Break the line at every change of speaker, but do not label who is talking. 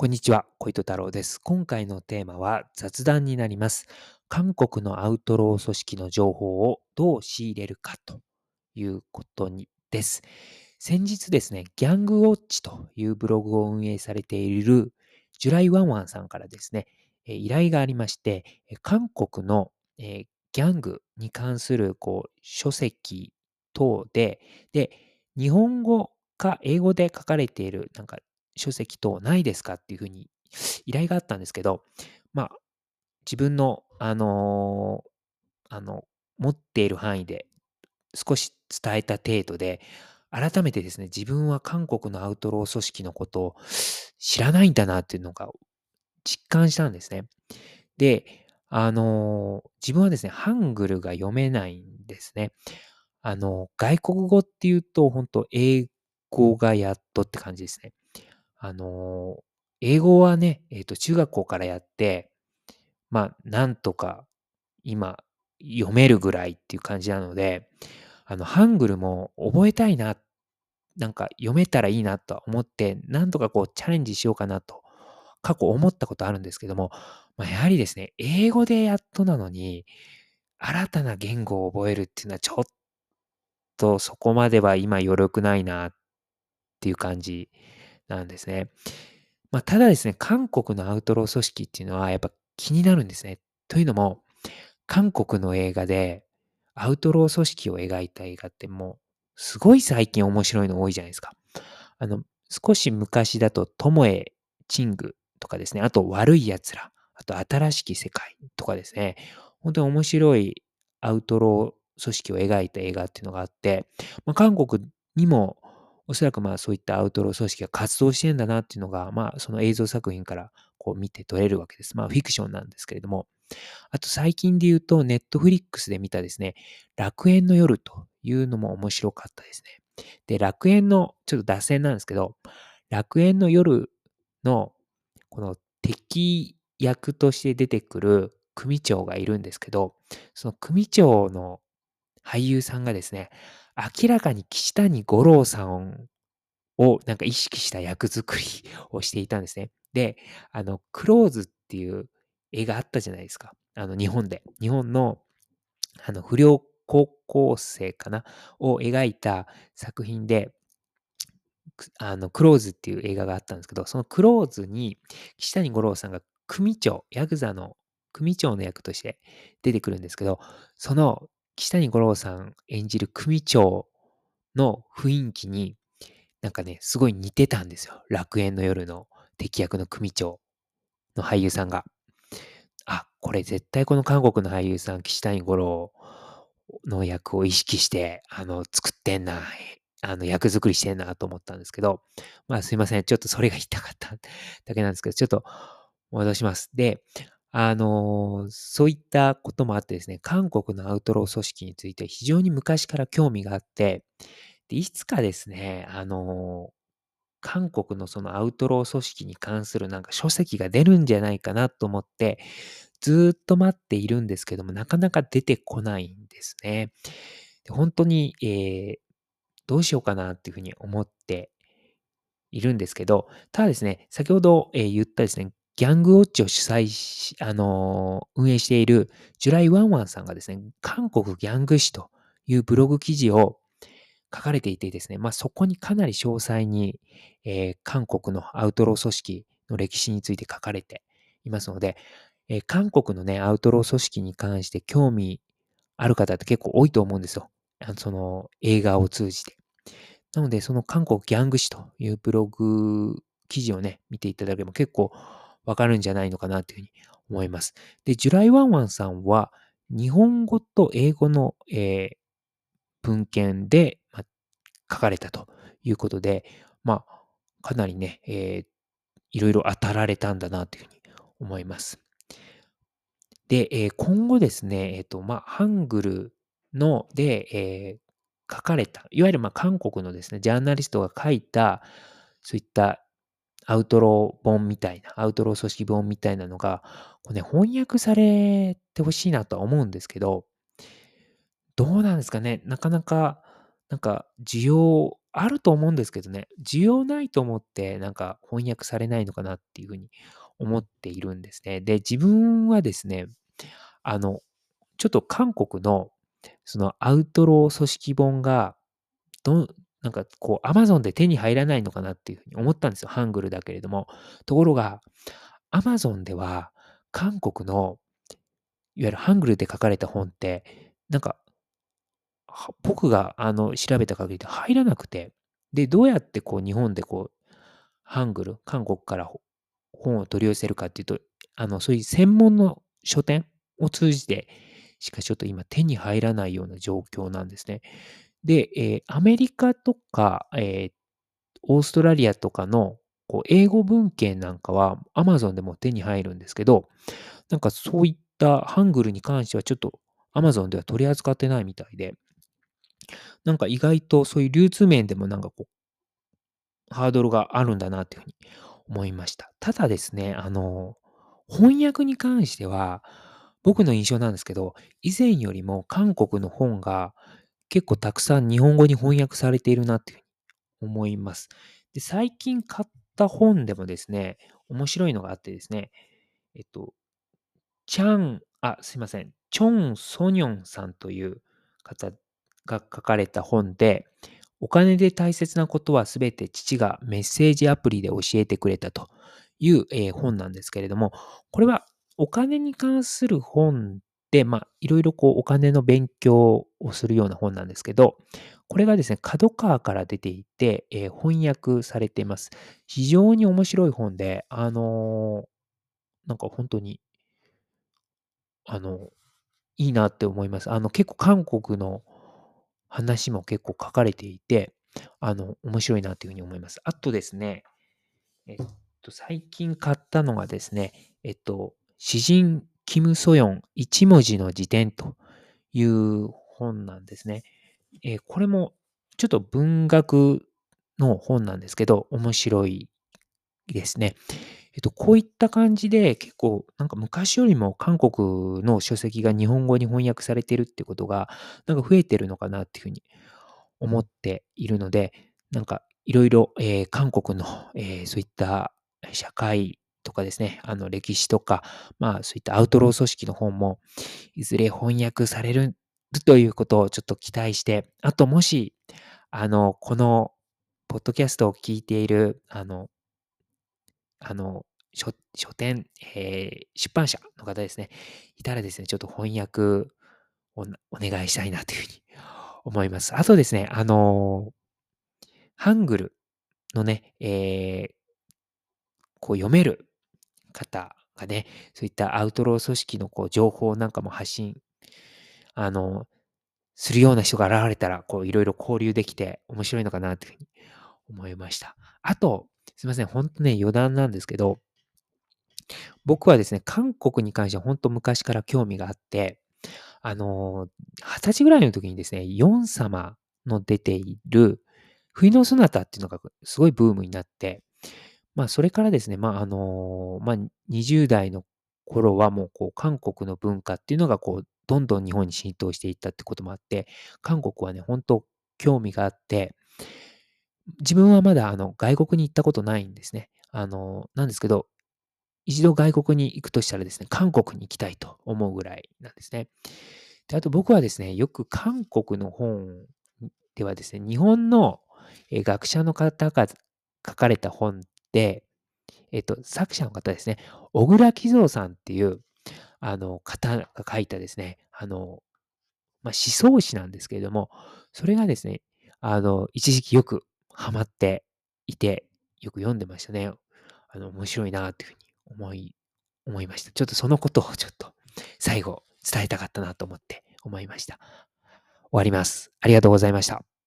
こんにちは、小糸太郎です。今回のテーマは雑談になります。韓国のアウトロー組織の情報をどう仕入れるかということにです。先日ですね、ギャングウォッチというブログを運営されているジュライワンワンさんからですね、依頼がありまして、韓国のギャングに関するこう書籍等で、で、日本語か英語で書かれているなんか書籍等ないですかっていうふうに依頼があったんですけど、まあ、自分の、あのー、あの、持っている範囲で少し伝えた程度で、改めてですね、自分は韓国のアウトロー組織のことを知らないんだなっていうのが実感したんですね。で、あのー、自分はですね、ハングルが読めないんですね。あの、外国語っていうと、本当英語がやっとって感じですね。あの、英語はね、えっ、と、中学校からやって、まあ、なんとか今読めるぐらいっていう感じなので、あの、ハングルも覚えたいな、なんか読めたらいいなと思って、なんとかこうチャレンジしようかなと、過去思ったことあるんですけども、まあ、やはりですね、英語でやっとなのに、新たな言語を覚えるっていうのはちょっとそこまでは今余力ないなっていう感じなんですね。まあ、ただですね、韓国のアウトロー組織っていうのはやっぱ気になるんですね。というのも、韓国の映画でアウトロー組織を描いた映画ってもう、すごい最近面白いの多いじゃないですか。あの、少し昔だと、トモエ・チングとかですね、あと悪い奴ら、あと新しき世界とかですね、本当に面白いアウトロー組織を描いた映画っていうのがあって、まあ、韓国にもおそらくまあそういったアウトロー組織が活動してんだなっていうのが、まあその映像作品からこう見て取れるわけです。まあフィクションなんですけれども。あと最近で言うと、ネットフリックスで見たですね、楽園の夜というのも面白かったですね。で、楽園の、ちょっと脱線なんですけど、楽園の夜のこの敵役として出てくる組長がいるんですけど、その組長の俳優さんがですね、明らかに岸谷五郎さんをなんか意識した役作りをしていたんですね。で、あの、クローズっていう映画あったじゃないですか。あの、日本で。日本の、あの、不良高校生かなを描いた作品で、あの、クローズっていう映画があったんですけど、そのクローズに岸谷五郎さんが組長、ヤクザの組長の役として出てくるんですけど、その岸谷五郎さん演じる組長の雰囲気に、なんかね、すごい似てたんですよ。楽園の夜の敵役の組長の俳優さんが。あ、これ絶対この韓国の俳優さん、岸谷五郎の役を意識して、あの、作ってんな、あの、役作りしてんなと思ったんですけど、まあすいません。ちょっとそれが言いたかっただけなんですけど、ちょっと戻します。で、あの、そういったこともあってですね、韓国のアウトロー組織について非常に昔から興味があって、でいつかですね、あの、韓国のそのアウトロー組織に関するなんか書籍が出るんじゃないかなと思って、ずっと待っているんですけども、なかなか出てこないんですね。で本当に、えー、どうしようかなっていうふうに思っているんですけど、ただですね、先ほど、えー、言ったですね、ギャングウォッチを主催し、あの、運営しているジュライワンワンさんがですね、韓国ギャング史というブログ記事を書かれていてですね、まあ、そこにかなり詳細に、えー、韓国のアウトロー組織の歴史について書かれていますので、えー、韓国のね、アウトロー組織に関して興味ある方って結構多いと思うんですよ。あのその映画を通じて。なので、その韓国ギャング史というブログ記事をね、見ていただければ結構わかるんじゃないのかなというふうに思います。で、ジュライワンワンさんは、日本語と英語の、えー、文献で、ま書かれたということで、まあ、かなりね、えー、いろいろ当たられたんだなというふうに思います。で、えー、今後ですね、えっ、ー、と、まあ、ハングルので、えー、書かれた、いわゆるまあ韓国のですね、ジャーナリストが書いた、そういったアウトロー本みたいな、アウトロー組織本みたいなのが、これね、翻訳されてほしいなとは思うんですけど、どうなんですかねなかなか、なんか、需要あると思うんですけどね、需要ないと思ってなんか翻訳されないのかなっていうふうに思っているんですね。で、自分はですね、あの、ちょっと韓国のそのアウトロー組織本が、ど、なんかこう、アマゾンで手に入らないのかなっていうふうに思ったんですよ。ハングルだけれども。ところが、アマゾンでは、韓国の、いわゆるハングルで書かれた本って、なんか、僕があの調べた限りで入らなくて、で、どうやってこう日本でこう、ハングル、韓国から本を取り寄せるかっていうと、あの、そういう専門の書店を通じてしかちょっと今手に入らないような状況なんですね。で、えー、アメリカとか、えー、オーストラリアとかのこう英語文献なんかは Amazon でも手に入るんですけど、なんかそういったハングルに関してはちょっと Amazon では取り扱ってないみたいで、なんか意外とそういう流通面でもなんかこう、ハードルがあるんだなっていうふうに思いました。ただですね、あの、翻訳に関しては、僕の印象なんですけど、以前よりも韓国の本が結構たくさん日本語に翻訳されているなっていうふうに思います。で、最近買った本でもですね、面白いのがあってですね、えっと、チャン、あ、すいません、チョン・ソニョンさんという方が書かれた本で、お金で大切なことはすべて父がメッセージアプリで教えてくれたという、えー、本なんですけれども、これはお金に関する本で、まあ、いろいろこうお金の勉強をするような本なんですけど、これがですね、角川から出ていて、えー、翻訳されています。非常に面白い本で、あのー、なんか本当に、あの、いいなって思います。あの、結構韓国の話も結構書かれていて、あの、面白いなというふうに思います。あとですね、えっと、最近買ったのがですね、えっと、詩人キム・ソヨン一文字の辞典という本なんですね。えー、これもちょっと文学の本なんですけど、面白いですね。えっと、こういった感じで結構なんか昔よりも韓国の書籍が日本語に翻訳されてるってことがなんか増えてるのかなっていうふうに思っているので、なんかいろいろ、韓国の、えー、そういった社会とかですね、あの歴史とか、まあそういったアウトロー組織の本もいずれ翻訳されるということをちょっと期待して、あともし、あの、このポッドキャストを聞いている、あの、あの、書書店、えー、出版社の方ですね、いたらですね、ちょっと翻訳をお願いしたいなというふうに思います。あとですね、あのハングルのね、えー、こう読める方がね、そういったアウトロー組織のこう情報なんかも発信、あの、するような人が現れたら、こういろいろ交流できて面白いのかなというふうに思いました。あと、すいません、ほんとね、余談なんですけど、僕はですね、韓国に関しては本当昔から興味があって、あの、20歳ぐらいの時にですね、ヨン様の出ている冬のソナタっていうのがすごいブームになって、まあ、それからですね、まあ、あの、まあ、20代の頃はもう、こう、韓国の文化っていうのが、こう、どんどん日本に浸透していったってこともあって、韓国はね、本当興味があって、自分はまだ、あの、外国に行ったことないんですね。あの、なんですけど、一度外国に行くとしたらですね、韓国に行きたいと思うぐらいなんですね。で、あと僕はですね、よく韓国の本ではですね、日本の学者の方が書かれた本で、えっと、作者の方ですね、小倉喜蔵さんっていう、あの、方が書いたですね、あの、まあ、思想史なんですけれども、それがですね、あの、一時期よくハマっていて、よく読んでましたね。あの、面白いなというふうに思い、思いました。ちょっとそのことをちょっと最後伝えたかったなと思って思いました。終わります。ありがとうございました。